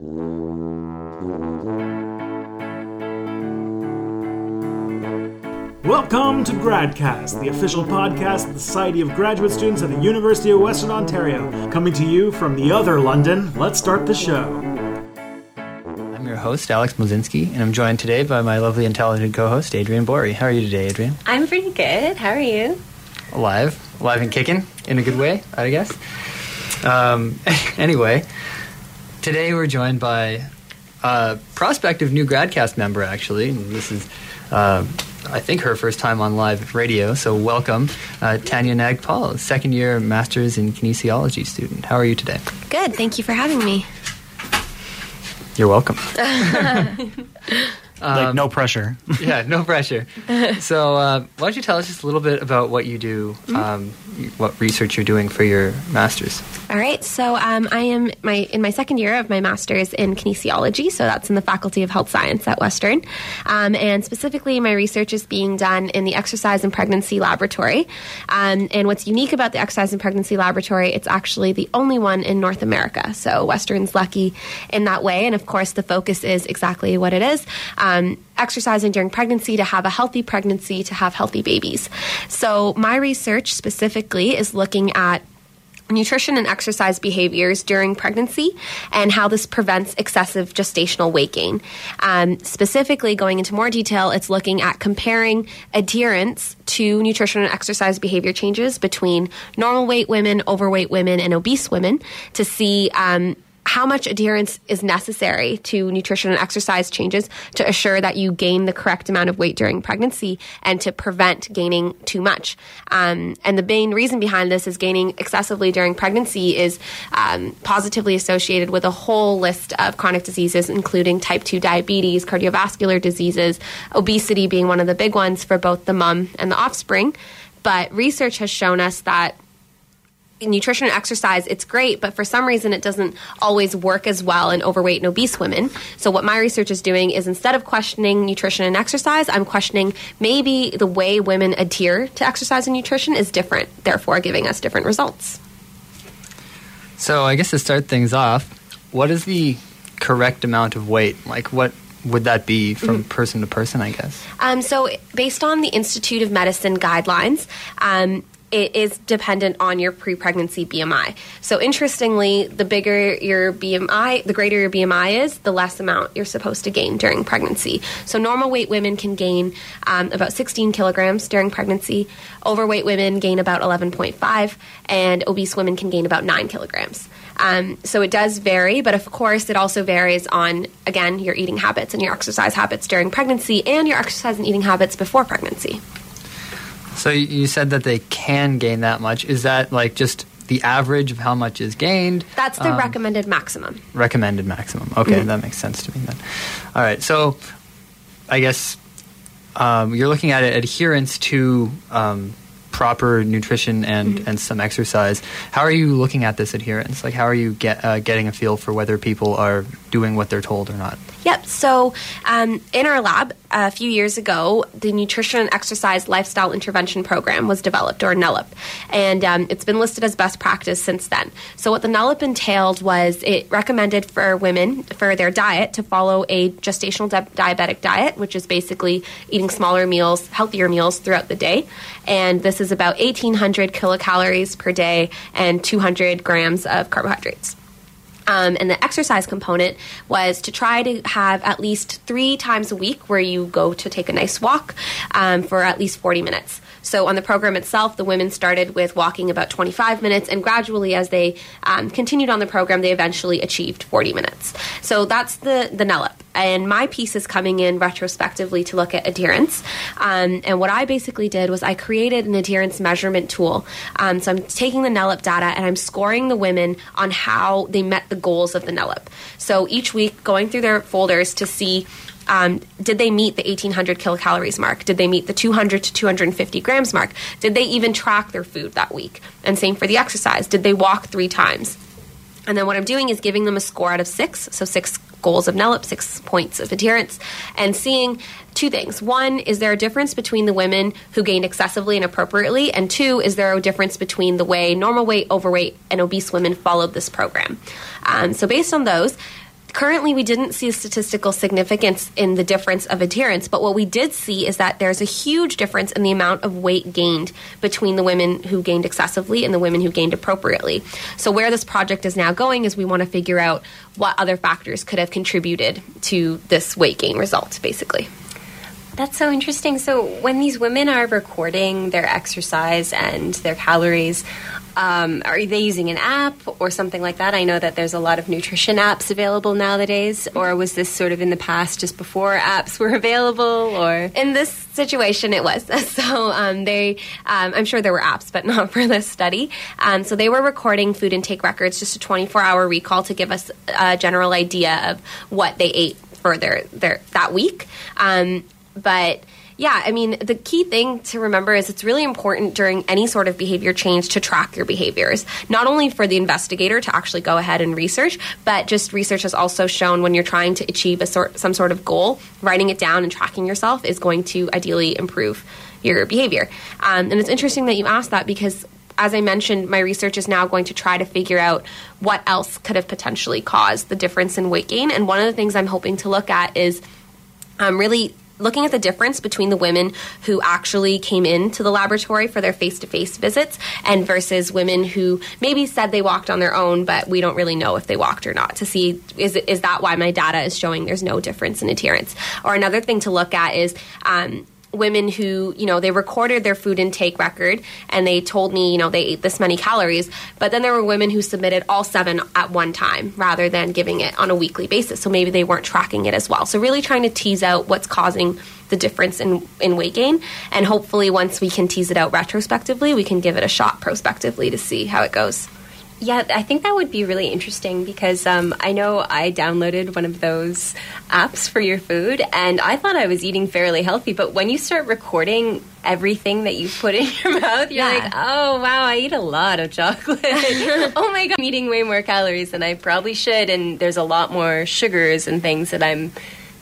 Welcome to GradCast, the official podcast of the Society of Graduate Students at the University of Western Ontario. Coming to you from the other London, let's start the show. I'm your host, Alex Mozinski, and I'm joined today by my lovely and talented co host, Adrian Bory. How are you today, Adrian? I'm pretty good. How are you? Alive. Alive and kicking, in a good way, I guess. Um, anyway, today we're joined by a prospective new GradCast member, actually. And this is. Uh, I think her first time on live radio, so welcome, uh, Tanya Nagpal, second year master's in kinesiology student. How are you today? Good. Thank you for having me. You're welcome. like, no pressure. yeah, no pressure. So, uh, why don't you tell us just a little bit about what you do, um, what research you're doing for your master's? All right. So um, I am my in my second year of my master's in kinesiology. So that's in the Faculty of Health Science at Western, um, and specifically my research is being done in the Exercise and Pregnancy Laboratory. Um, and what's unique about the Exercise and Pregnancy Laboratory, it's actually the only one in North America. So Western's lucky in that way. And of course, the focus is exactly what it is. Exercising during pregnancy to have a healthy pregnancy to have healthy babies. So, my research specifically is looking at nutrition and exercise behaviors during pregnancy and how this prevents excessive gestational weight gain. Um, specifically, going into more detail, it's looking at comparing adherence to nutrition and exercise behavior changes between normal weight women, overweight women, and obese women to see. Um, how much adherence is necessary to nutrition and exercise changes to assure that you gain the correct amount of weight during pregnancy and to prevent gaining too much. Um, and the main reason behind this is gaining excessively during pregnancy is um, positively associated with a whole list of chronic diseases, including type 2 diabetes, cardiovascular diseases, obesity being one of the big ones for both the mom and the offspring. But research has shown us that nutrition and exercise, it's great, but for some reason it doesn't always work as well in overweight and obese women. So, what my research is doing is instead of questioning nutrition and exercise, I'm questioning maybe the way women adhere to exercise and nutrition is different, therefore giving us different results. So, I guess to start things off, what is the correct amount of weight? Like, what would that be from mm-hmm. person to person, I guess? Um, so, based on the Institute of Medicine guidelines, um, it is dependent on your pre-pregnancy BMI. So interestingly, the bigger your BMI, the greater your BMI is, the less amount you're supposed to gain during pregnancy. So normal weight women can gain um, about 16 kilograms during pregnancy. Overweight women gain about 11.5, and obese women can gain about 9 kilograms. Um, so it does vary, but of course, it also varies on, again, your eating habits and your exercise habits during pregnancy and your exercise and eating habits before pregnancy. So you said that they can gain that much. Is that like just the average of how much is gained? That's the um, recommended maximum. Recommended maximum. Okay, mm-hmm. that makes sense to me then. All right, so I guess um, you're looking at adherence to um, proper nutrition and, mm-hmm. and some exercise. How are you looking at this adherence? Like, how are you get, uh, getting a feel for whether people are doing what they're told or not? Yep. So, um, in our lab a few years ago, the Nutrition and Exercise Lifestyle Intervention Program was developed, or NELIP, and um, it's been listed as best practice since then. So, what the NELIP entailed was it recommended for women for their diet to follow a gestational di- diabetic diet, which is basically eating smaller meals, healthier meals throughout the day, and this is about 1,800 kilocalories per day and 200 grams of carbohydrates. Um, and the exercise component was to try to have at least three times a week where you go to take a nice walk um, for at least 40 minutes. So on the program itself, the women started with walking about 25 minutes, and gradually, as they um, continued on the program, they eventually achieved 40 minutes. So that's the the NELIP. And my piece is coming in retrospectively to look at adherence. Um, and what I basically did was I created an adherence measurement tool. Um, so I'm taking the NELIP data and I'm scoring the women on how they met the goals of the NELIP. So each week, going through their folders to see um, did they meet the 1800 kilocalories mark? Did they meet the 200 to 250 grams mark? Did they even track their food that week? And same for the exercise. Did they walk three times? And then what I'm doing is giving them a score out of six, so six goals of NELIP, six points of adherence, and seeing two things. One, is there a difference between the women who gained excessively and appropriately? And two, is there a difference between the way normal weight, overweight, and obese women followed this program? Um, so based on those, currently we didn't see a statistical significance in the difference of adherence, but what we did see is that there's a huge difference in the amount of weight gained between the women who gained excessively and the women who gained appropriately. So, where this project is now going is we want to figure out what other factors could have contributed to this weight gain result, basically. That's so interesting. So, when these women are recording their exercise and their calories, um, are they using an app or something like that? I know that there's a lot of nutrition apps available nowadays, or was this sort of in the past just before apps were available? Or in this situation, it was. So um, they, um, I'm sure there were apps, but not for this study. Um, so they were recording food intake records, just a 24 hour recall to give us a general idea of what they ate for their, their that week. Um, but yeah, I mean, the key thing to remember is it's really important during any sort of behavior change to track your behaviors, not only for the investigator to actually go ahead and research, but just research has also shown when you're trying to achieve a sort, some sort of goal, writing it down and tracking yourself is going to ideally improve your behavior. Um, and it's interesting that you asked that because as I mentioned, my research is now going to try to figure out what else could have potentially caused the difference in weight gain. And one of the things I'm hoping to look at is um, really looking at the difference between the women who actually came into the laboratory for their face to face visits and versus women who maybe said they walked on their own, but we don't really know if they walked or not to see is, is that why my data is showing there's no difference in adherence. Or another thing to look at is um, women who, you know, they recorded their food intake record and they told me, you know, they ate this many calories, but then there were women who submitted all seven at one time rather than giving it on a weekly basis. So maybe they weren't tracking it as well. So really trying to tease out what's causing the difference in, in weight gain. And hopefully once we can tease it out retrospectively, we can give it a shot prospectively to see how it goes. Yeah, I think that would be really interesting because um, I know I downloaded one of those apps for your food and I thought I was eating fairly healthy. But when you start recording everything that you put in your mouth, you're yeah. like, oh, wow, I eat a lot of chocolate. oh my God, I'm eating way more calories than I probably should. And there's a lot more sugars and things that I'm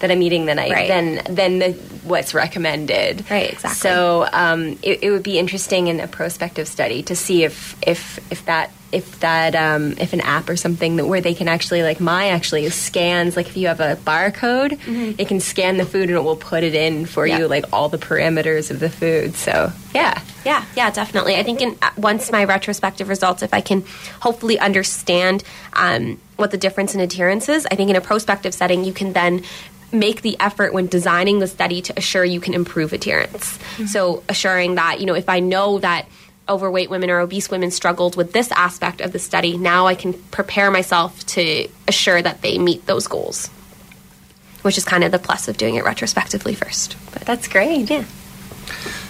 that I'm eating than I right. than than the, what's recommended. Right, exactly. So um, it, it, would be interesting in a prospective study to see if if if that if that um, if an app or something that where they can actually like my actually scans like if you have a barcode mm-hmm. it can scan the food and it will put it in for yep. you like all the parameters of the food so yeah yeah yeah definitely i think in, uh, once my retrospective results if i can hopefully understand um, what the difference in adherence is i think in a prospective setting you can then make the effort when designing the study to assure you can improve adherence mm-hmm. so assuring that you know if i know that overweight women or obese women struggled with this aspect of the study, now I can prepare myself to assure that they meet those goals, which is kind of the plus of doing it retrospectively first. But that's great. Yeah.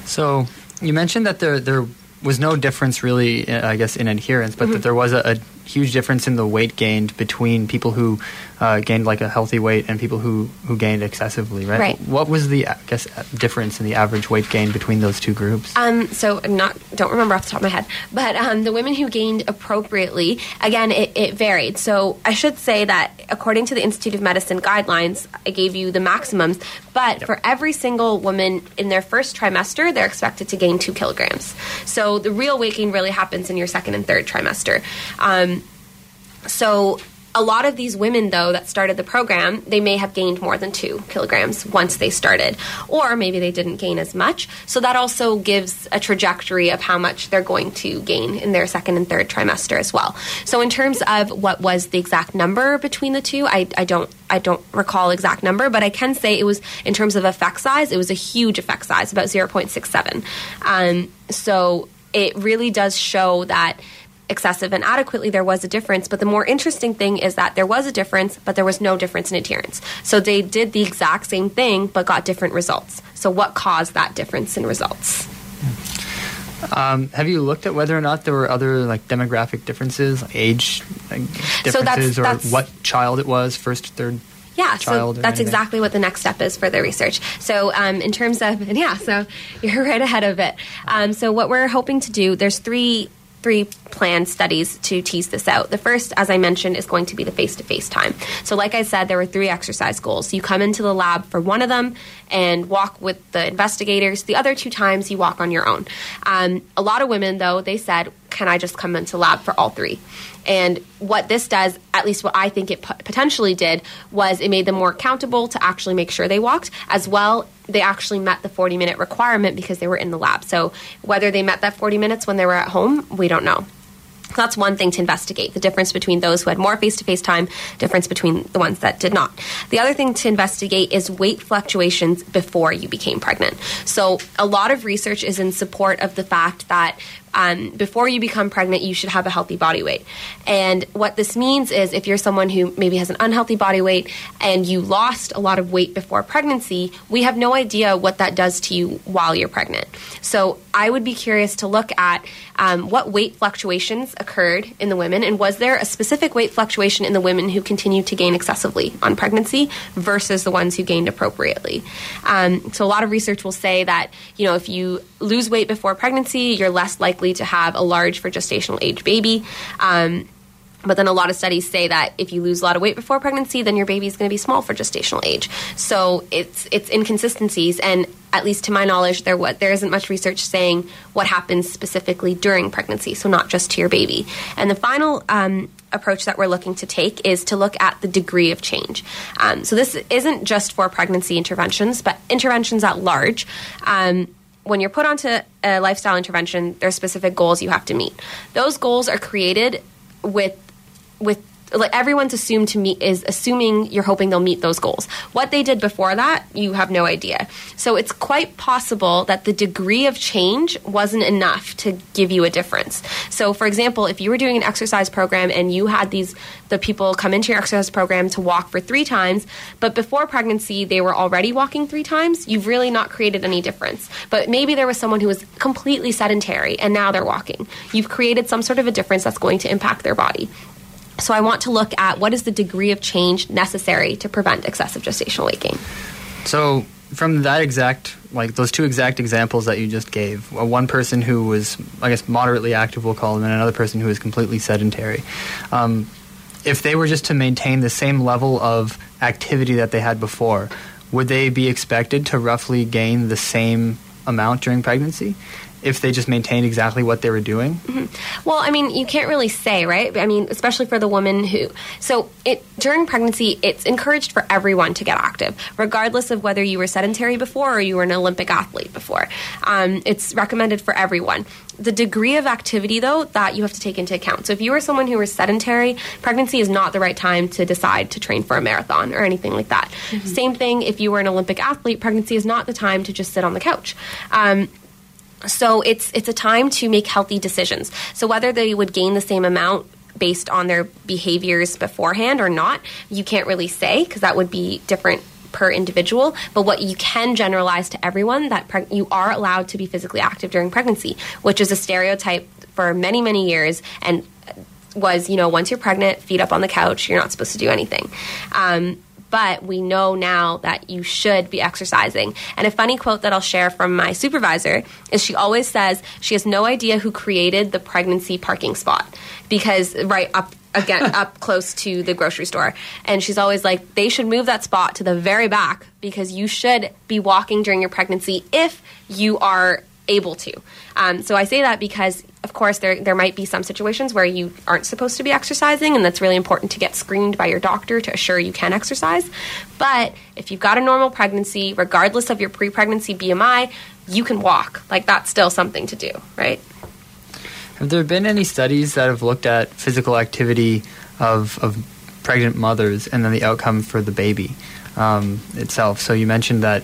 So you mentioned that there there was no difference really, I guess, in adherence, but mm-hmm. that there was a, a huge difference in the weight gained between people who uh, gained like a healthy weight and people who, who gained excessively, right? Right. What was the I guess difference in the average weight gain between those two groups? Um, so I'm not don't remember off the top of my head, but um, the women who gained appropriately, again, it, it varied. So I should say that according to the Institute of Medicine guidelines, I gave you the maximums, but yep. for every single woman in their first trimester, they're expected to gain two kilograms. So the real weight gain really happens in your second and third trimester. Um, so a lot of these women though that started the program they may have gained more than two kilograms once they started or maybe they didn't gain as much so that also gives a trajectory of how much they're going to gain in their second and third trimester as well so in terms of what was the exact number between the two i, I don't I don't recall exact number, but I can say it was in terms of effect size, it was a huge effect size, about 0.67. Um, so it really does show that excessive and adequately, there was a difference. But the more interesting thing is that there was a difference, but there was no difference in adherence. So they did the exact same thing, but got different results. So what caused that difference in results? Um, have you looked at whether or not there were other like demographic differences, like age like, differences, so that's, that's, or what child it was, first, third? Yeah, so that's exactly what the next step is for the research. So, um, in terms of, and yeah, so you're right ahead of it. Um, so, what we're hoping to do, there's three three planned studies to tease this out. The first, as I mentioned, is going to be the face to face time. So, like I said, there were three exercise goals. You come into the lab for one of them and walk with the investigators. The other two times, you walk on your own. Um, a lot of women, though, they said, can I just come into lab for all three? And what this does, at least what I think it potentially did, was it made them more accountable to actually make sure they walked. As well, they actually met the 40 minute requirement because they were in the lab. So whether they met that 40 minutes when they were at home, we don't know. That's one thing to investigate the difference between those who had more face to face time, difference between the ones that did not. The other thing to investigate is weight fluctuations before you became pregnant. So, a lot of research is in support of the fact that um, before you become pregnant, you should have a healthy body weight. And what this means is if you're someone who maybe has an unhealthy body weight and you lost a lot of weight before pregnancy, we have no idea what that does to you while you're pregnant. So I would be curious to look at um, what weight fluctuations occurred in the women and was there a specific weight fluctuation in the women who continued to gain excessively on pregnancy versus the ones who gained appropriately. Um, so a lot of research will say that, you know, if you lose weight before pregnancy, you're less likely likely to have a large for gestational age baby. Um, but then a lot of studies say that if you lose a lot of weight before pregnancy, then your baby is going to be small for gestational age. So it's it's inconsistencies, and at least to my knowledge, there what there isn't much research saying what happens specifically during pregnancy. So not just to your baby. And the final um, approach that we're looking to take is to look at the degree of change. Um, so this isn't just for pregnancy interventions, but interventions at large. Um, when you're put onto a lifestyle intervention, there's specific goals you have to meet. Those goals are created with with like everyone's assumed to meet is assuming you're hoping they'll meet those goals. What they did before that, you have no idea. So it's quite possible that the degree of change wasn't enough to give you a difference. So for example, if you were doing an exercise program and you had these the people come into your exercise program to walk for 3 times, but before pregnancy they were already walking 3 times, you've really not created any difference. But maybe there was someone who was completely sedentary and now they're walking. You've created some sort of a difference that's going to impact their body. So I want to look at what is the degree of change necessary to prevent excessive gestational weight gain. So from that exact like those two exact examples that you just gave one person who was i guess moderately active we'll call them and another person who was completely sedentary um, if they were just to maintain the same level of activity that they had before would they be expected to roughly gain the same amount during pregnancy if they just maintained exactly what they were doing? Mm-hmm. Well, I mean, you can't really say, right? I mean, especially for the woman who. So, it during pregnancy, it's encouraged for everyone to get active, regardless of whether you were sedentary before or you were an Olympic athlete before. Um, it's recommended for everyone. The degree of activity, though, that you have to take into account. So, if you were someone who was sedentary, pregnancy is not the right time to decide to train for a marathon or anything like that. Mm-hmm. Same thing if you were an Olympic athlete, pregnancy is not the time to just sit on the couch. Um, so it's it's a time to make healthy decisions. So whether they would gain the same amount based on their behaviors beforehand or not, you can't really say because that would be different per individual. But what you can generalize to everyone that preg- you are allowed to be physically active during pregnancy, which is a stereotype for many many years and was you know once you're pregnant, feet up on the couch, you're not supposed to do anything. Um, but we know now that you should be exercising. And a funny quote that I'll share from my supervisor is she always says she has no idea who created the pregnancy parking spot because right up again up close to the grocery store and she's always like they should move that spot to the very back because you should be walking during your pregnancy if you are able to. Um, so I say that because, of course, there there might be some situations where you aren't supposed to be exercising, and that's really important to get screened by your doctor to assure you can exercise. But if you've got a normal pregnancy, regardless of your pre-pregnancy BMI, you can walk. Like that's still something to do, right? Have there been any studies that have looked at physical activity of, of pregnant mothers and then the outcome for the baby um, itself? So you mentioned that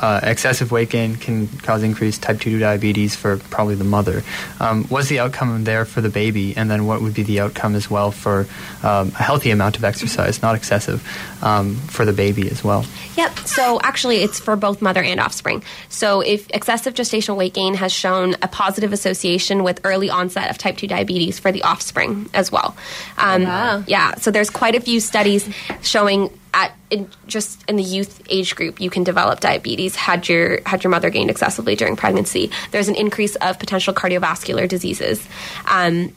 uh, excessive weight gain can cause increased type 2 diabetes for probably the mother. Um, what's the outcome there for the baby? And then what would be the outcome as well for um, a healthy amount of exercise, not excessive, um, for the baby as well? Yep. So actually, it's for both mother and offspring. So if excessive gestational weight gain has shown a positive association with early onset of type 2 diabetes for the offspring as well. Um, wow. Yeah. So there's quite a few studies showing at in, just in the youth age group you can develop diabetes had your had your mother gained excessively during pregnancy. There's an increase of potential cardiovascular diseases. Um,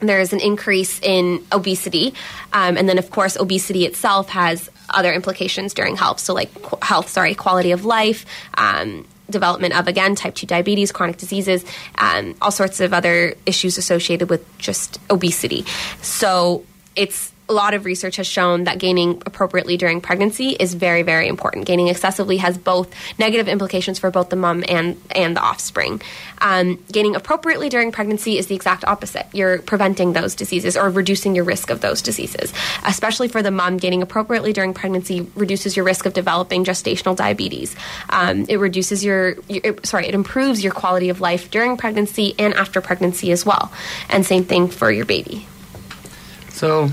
there's an increase in obesity. Um, and then of course obesity itself has other implications during health. So like qu- health sorry quality of life um, development of again type 2 diabetes chronic diseases um, all sorts of other issues associated with just obesity. So it's a lot of research has shown that gaining appropriately during pregnancy is very, very important. Gaining excessively has both negative implications for both the mom and and the offspring. Um, gaining appropriately during pregnancy is the exact opposite. You're preventing those diseases or reducing your risk of those diseases. Especially for the mom, gaining appropriately during pregnancy reduces your risk of developing gestational diabetes. Um, it reduces your, your it, sorry, it improves your quality of life during pregnancy and after pregnancy as well. And same thing for your baby. So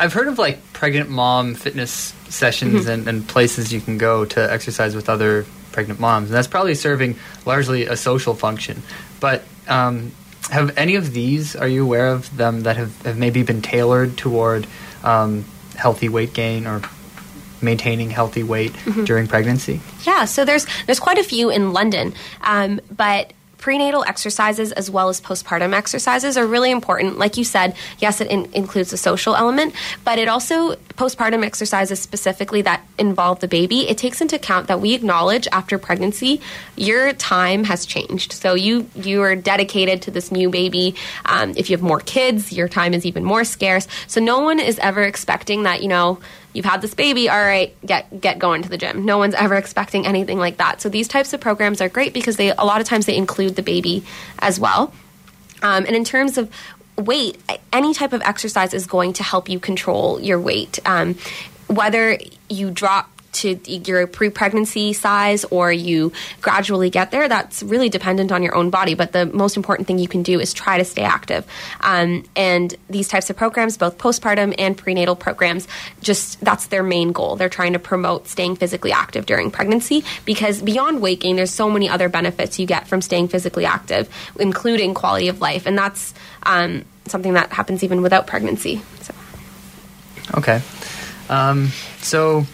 I've heard of like pregnant mom fitness sessions Mm-hmm. and, and places you can go to exercise with other pregnant moms, and that's probably serving largely a social function. But um, have any of these? Are you aware of them that have, have maybe been tailored toward um, healthy weight gain or maintaining healthy weight Mm-hmm. during pregnancy? Yeah, so there's there's quite a few in London, um, but prenatal exercises as well as postpartum exercises are really important. Like you said, yes, it in- includes a social element, but it also postpartum exercises specifically that involve the baby. It takes into account that we acknowledge after pregnancy, your time has changed. So you you are dedicated to this new baby. Um, if you have more kids, your time is even more scarce. So no one is ever expecting that you know you've had this baby all right get get going to the gym. No one's ever expecting anything like that. So these types of programs are great because they a lot of times they include the baby as well. Um, and in terms of weight any type of exercise is going to help you control your weight. Um, whether you drop to your pre-pregnancy size or you gradually get there that's really dependent on your own body. But the most important thing you can do is try to stay active. Um, and these types of programs both postpartum and prenatal programs just that's their main goal. They're trying to promote staying physically active during pregnancy because beyond weight gain there's so many other benefits you get from staying physically active including quality of life. And that's um, something that happens even without pregnancy. So. Okay. Um, so,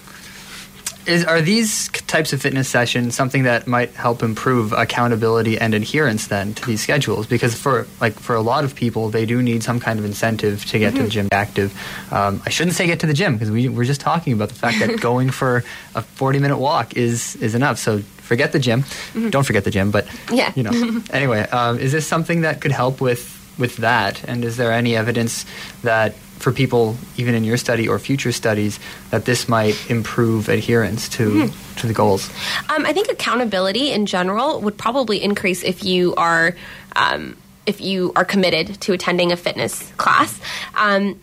is, are these types of fitness sessions something that might help improve accountability and adherence then to these schedules? Because for like for a lot of people, they do need some kind of incentive to get to the gym active. Um, I shouldn't say get to the gym because we we're just talking about the fact that going for a forty minute walk is is enough. So forget the gym. Don't forget the gym, but Yeah. you know. anyway, um, is this something that could help with with that? And is there any evidence that for people, even in your study or future studies, that this might improve adherence to to the goals? Um, I think accountability in general would probably increase if you are um, if you are committed to attending a fitness class. Um,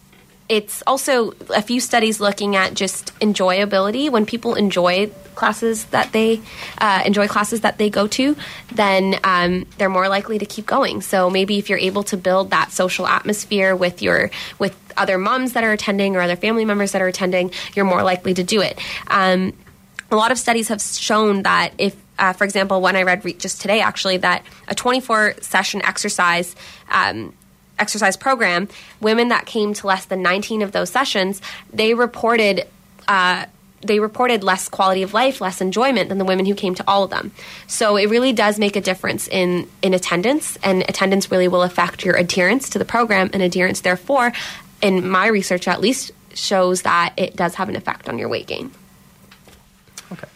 it's also a few studies looking at just enjoyability. When people enjoy classes that they uh, enjoy classes that they go to, then um, they're more likely to keep going. So maybe if you're able to build that social atmosphere with your with other moms that are attending or other family members that are attending, you're more likely to do it. Um, a lot of studies have shown that if uh, for example one i read re- just today actually that a 24 session exercise um, exercise program women that came to less than 19 of those sessions they reported uh, they reported less quality of life less enjoyment than the women who came to all of them so it really does make a difference in in attendance and attendance really will affect your adherence to the program and adherence therefore in my research at least shows that it does have an effect on your weight gain Okay.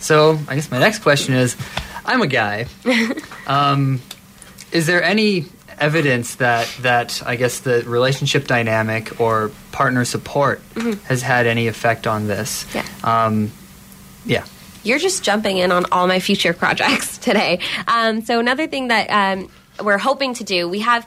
So I guess my next question is, I'm a guy. um, is there any evidence that that I guess the relationship dynamic or partner support has had any effect on this? Yeah. Um, yeah. you're just jumping in on all my future projects today. Um, so another thing that um, we're hoping to do, we have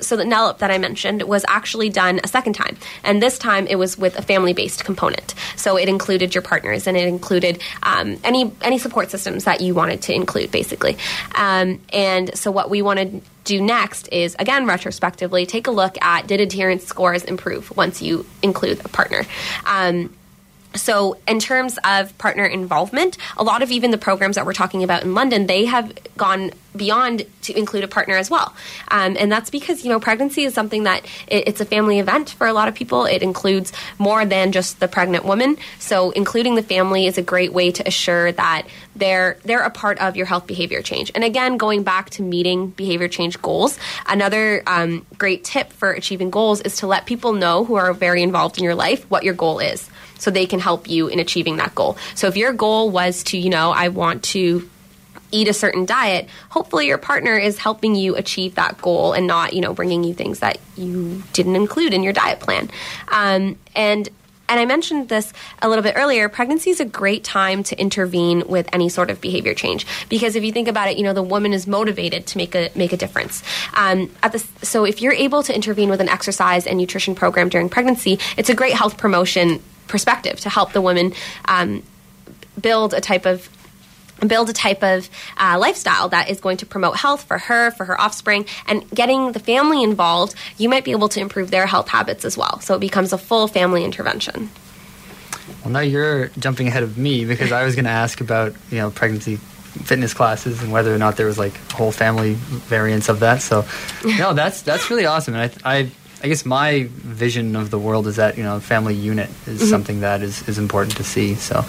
so the NELIP that I mentioned was actually done a second time, and this time it was with a family-based component. So it included your partners and it included um, any any support systems that you wanted to include, basically. Um, and so what we want to do next is again retrospectively take a look at did adherence scores improve once you include a partner. Um, so in terms of partner involvement a lot of even the programs that we're talking about in london they have gone beyond to include a partner as well. Um, and that's because you know pregnancy is something that it, it's a family event for a lot of people. It includes more than just the pregnant woman. So including the family is a great way to assure that they're they're a part of your health behavior change. And again going back to meeting behavior change goals another um, great tip for achieving goals is to let people know who are very involved in your life what your goal is so they can help you in achieving that goal. So if your goal was to, you know, I want to eat a certain diet, hopefully your partner is helping you achieve that goal and not, you know, bringing you things that you didn't include in your diet plan. Um, and and I mentioned this a little bit earlier, pregnancy is a great time to intervene with any sort of behavior change because if you think about it, you know the woman is motivated to make a make a difference. Um, at the, so if you're able to intervene with an exercise and nutrition program during pregnancy, it's a great health promotion perspective to help the woman um, build a type of build a type of uh, lifestyle that is going to promote health for her, for her offspring, and getting the family involved, you might be able to improve their health habits as well. So it becomes a full family intervention. Well, now you're jumping ahead of me because I was going to ask about you know pregnancy fitness classes and whether or not there was like whole family variants of that. So, no, that's that's really awesome. And I, I, I guess my vision of the world is that you know family unit is mm-hmm. something that is is important to see. So,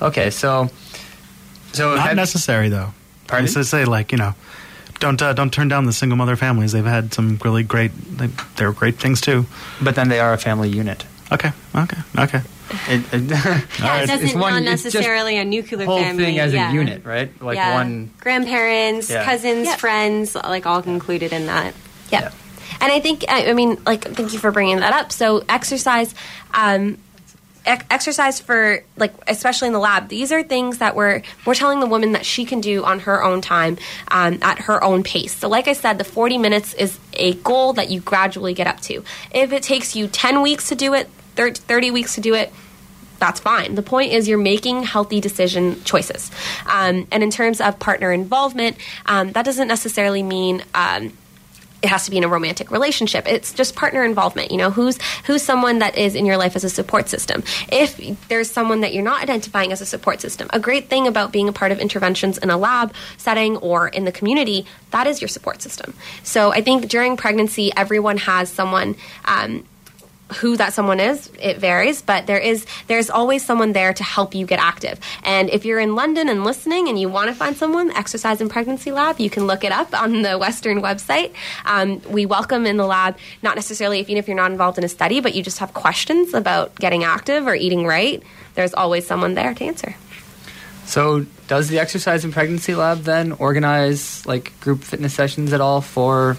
okay, so so not have, necessary though. Pardon? I say like you know, don't uh, don't turn down the single mother families. They've had some really great. They, they're great things too. But then they are a family unit. Okay. Okay. Okay. It, it, yeah, right. it doesn't it's one, not necessarily a nuclear whole family. thing as yeah. a unit, right? Like yeah. one grandparents, yeah. cousins, friends, like all included in that. Yeah. And I think I mean like thank you for bringing that up. So exercise um, exercise for like especially in the lab these are things that we're we're telling the woman that she can do on her own time um, at her own pace so like i said the 40 minutes is a goal that you gradually get up to if it takes you 10 weeks to do it 30 weeks to do it that's fine. The point is you're making healthy decision choices. Um, and in terms of partner involvement, um, that doesn't necessarily mean um, it has to be in a romantic relationship. It's just partner involvement. You know, who's who's someone that is in your life as a support system. If there's someone that you're not identifying as a support system, a great thing about being a part of interventions in a lab setting or in the community, that is your support system. So I think during pregnancy, everyone has someone. Um, who that someone is it varies but there is there's always someone there to help you get active. And if you're in london and listening and you want to find someone exercise and pregnancy lab you can look it up on the western website. Um, we welcome in the lab not necessarily even if you're not involved in a study but you just have questions about getting active or eating right there's always someone there to answer. So does the exercise and pregnancy lab then organize like group fitness sessions at all for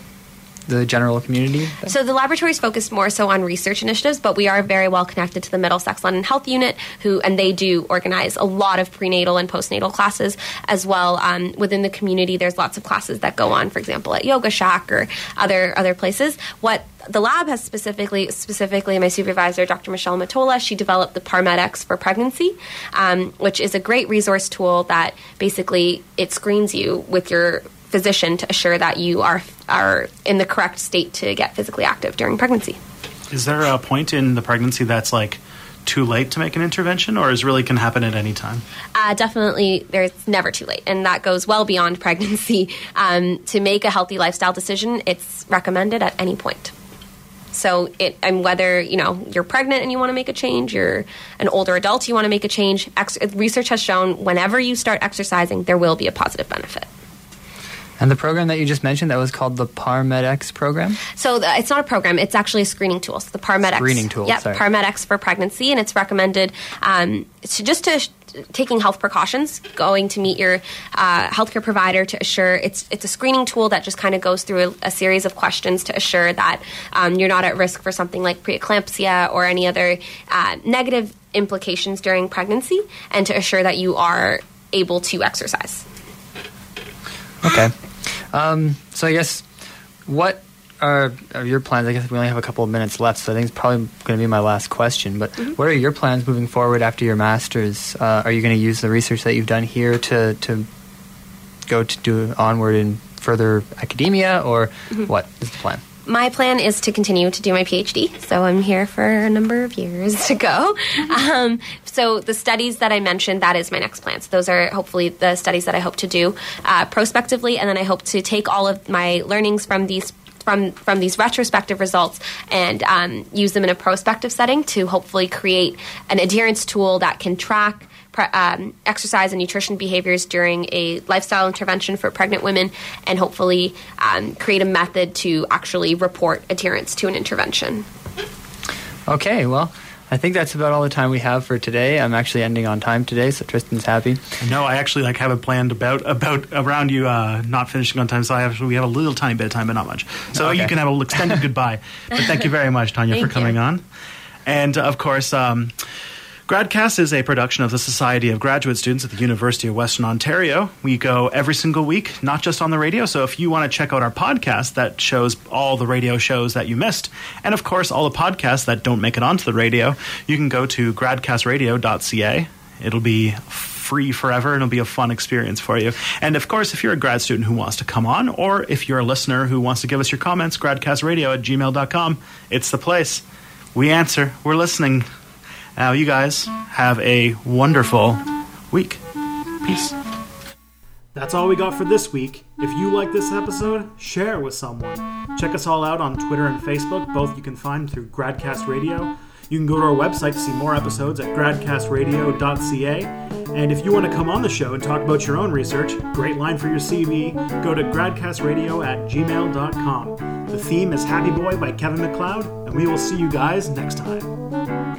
the general community? So the laboratory is focused more so on research initiatives, but we are very well connected to the Middlesex London Health Unit, who and they do organize a lot of prenatal and postnatal classes as well. Um, within the community, there's lots of classes that go on, for example, at Yoga Shack or other other places. What the lab has specifically, specifically my supervisor, Dr. Michelle Mottola, she developed the PARmed-X for pregnancy, um, which is a great resource tool that basically it screens you with your physician to assure that you are are in the correct state to get physically active during pregnancy. Is there a point in the pregnancy that's like too late to make an intervention, or is really can happen at any time? Uh, definitely, there's never too late, and that goes well beyond pregnancy. Um, to make a healthy lifestyle decision, it's recommended at any point. So, it and whether you know you're pregnant and you want to make a change, you're an older adult, you want to make a change. Ex- research has shown whenever you start exercising, there will be a positive benefit. And the program that you just mentioned that was called the PARmed-X program. So the, it's not a program; it's actually a screening tool. So the PARmed-X screening tool. Yeah, PARmed-X for pregnancy, and it's recommended um, to just to taking health precautions, going to meet your uh, healthcare provider to assure it's it's a screening tool that just kind of goes through a, a, series of questions to assure that um, you're not at risk for something like preeclampsia or any other uh, negative implications during pregnancy, and to assure that you are able to exercise. Okay. Um, so I guess what are, are, your plans? I guess we only have a couple of minutes left, so I think it's probably going to be my last question. But mm-hmm. what are your plans moving forward after your master's? Uh, are you going to use the research that you've done here to to go to do onward in further academia, or mm-hmm. what is the plan? My plan is to continue to do my PhD, so I'm here for a number of years to go. Um, so the studies that I mentioned, that is my next plan. So those are hopefully the studies that I hope to do uh, prospectively, and then I hope to take all of my learnings from these from from these retrospective results and um, use them in a prospective setting to hopefully create an adherence tool that can track um, exercise and nutrition behaviors during a lifestyle intervention for pregnant women, and hopefully um, create a method to actually report adherence to an intervention. Okay, well. I think that's about all the time we have for today. I'm actually ending on time today, so Tristan's happy. No, I actually like have it planned about about around you uh, not finishing on time. So I have we have a little tiny bit of time, but not much. So Okay. you can have a little extended goodbye. But thank you very much, Tanya, for coming you. on. And uh, of course. Um, Gradcast is a production of the Society of Graduate Students at the University of Western Ontario. We go every single week, not just on the radio. So if you want to check out our podcast that shows all the radio shows that you missed, and of course all the podcasts that don't make it onto the radio, you can go to gradcastradio.ca. It'll be free forever and it'll be a fun experience for you. And of course, if you're a grad student who wants to come on, or if you're a listener who wants to give us your comments, gradcastradio at gmail.com, it's the place. We answer, we're listening. Now, you guys have a wonderful week. Peace. That's all we got for this week. If you like this episode, share it with someone. Check us all out on Twitter and Facebook. Both you can find through Gradcast Radio. You can go to our website to see more episodes at gradcastradio.ca. And if you want to come on the show and talk about your own research, great line for your CV, go to gradcastradio at gmail.com. The theme is Happy Boy by Kevin MacLeod, and we will see you guys next time.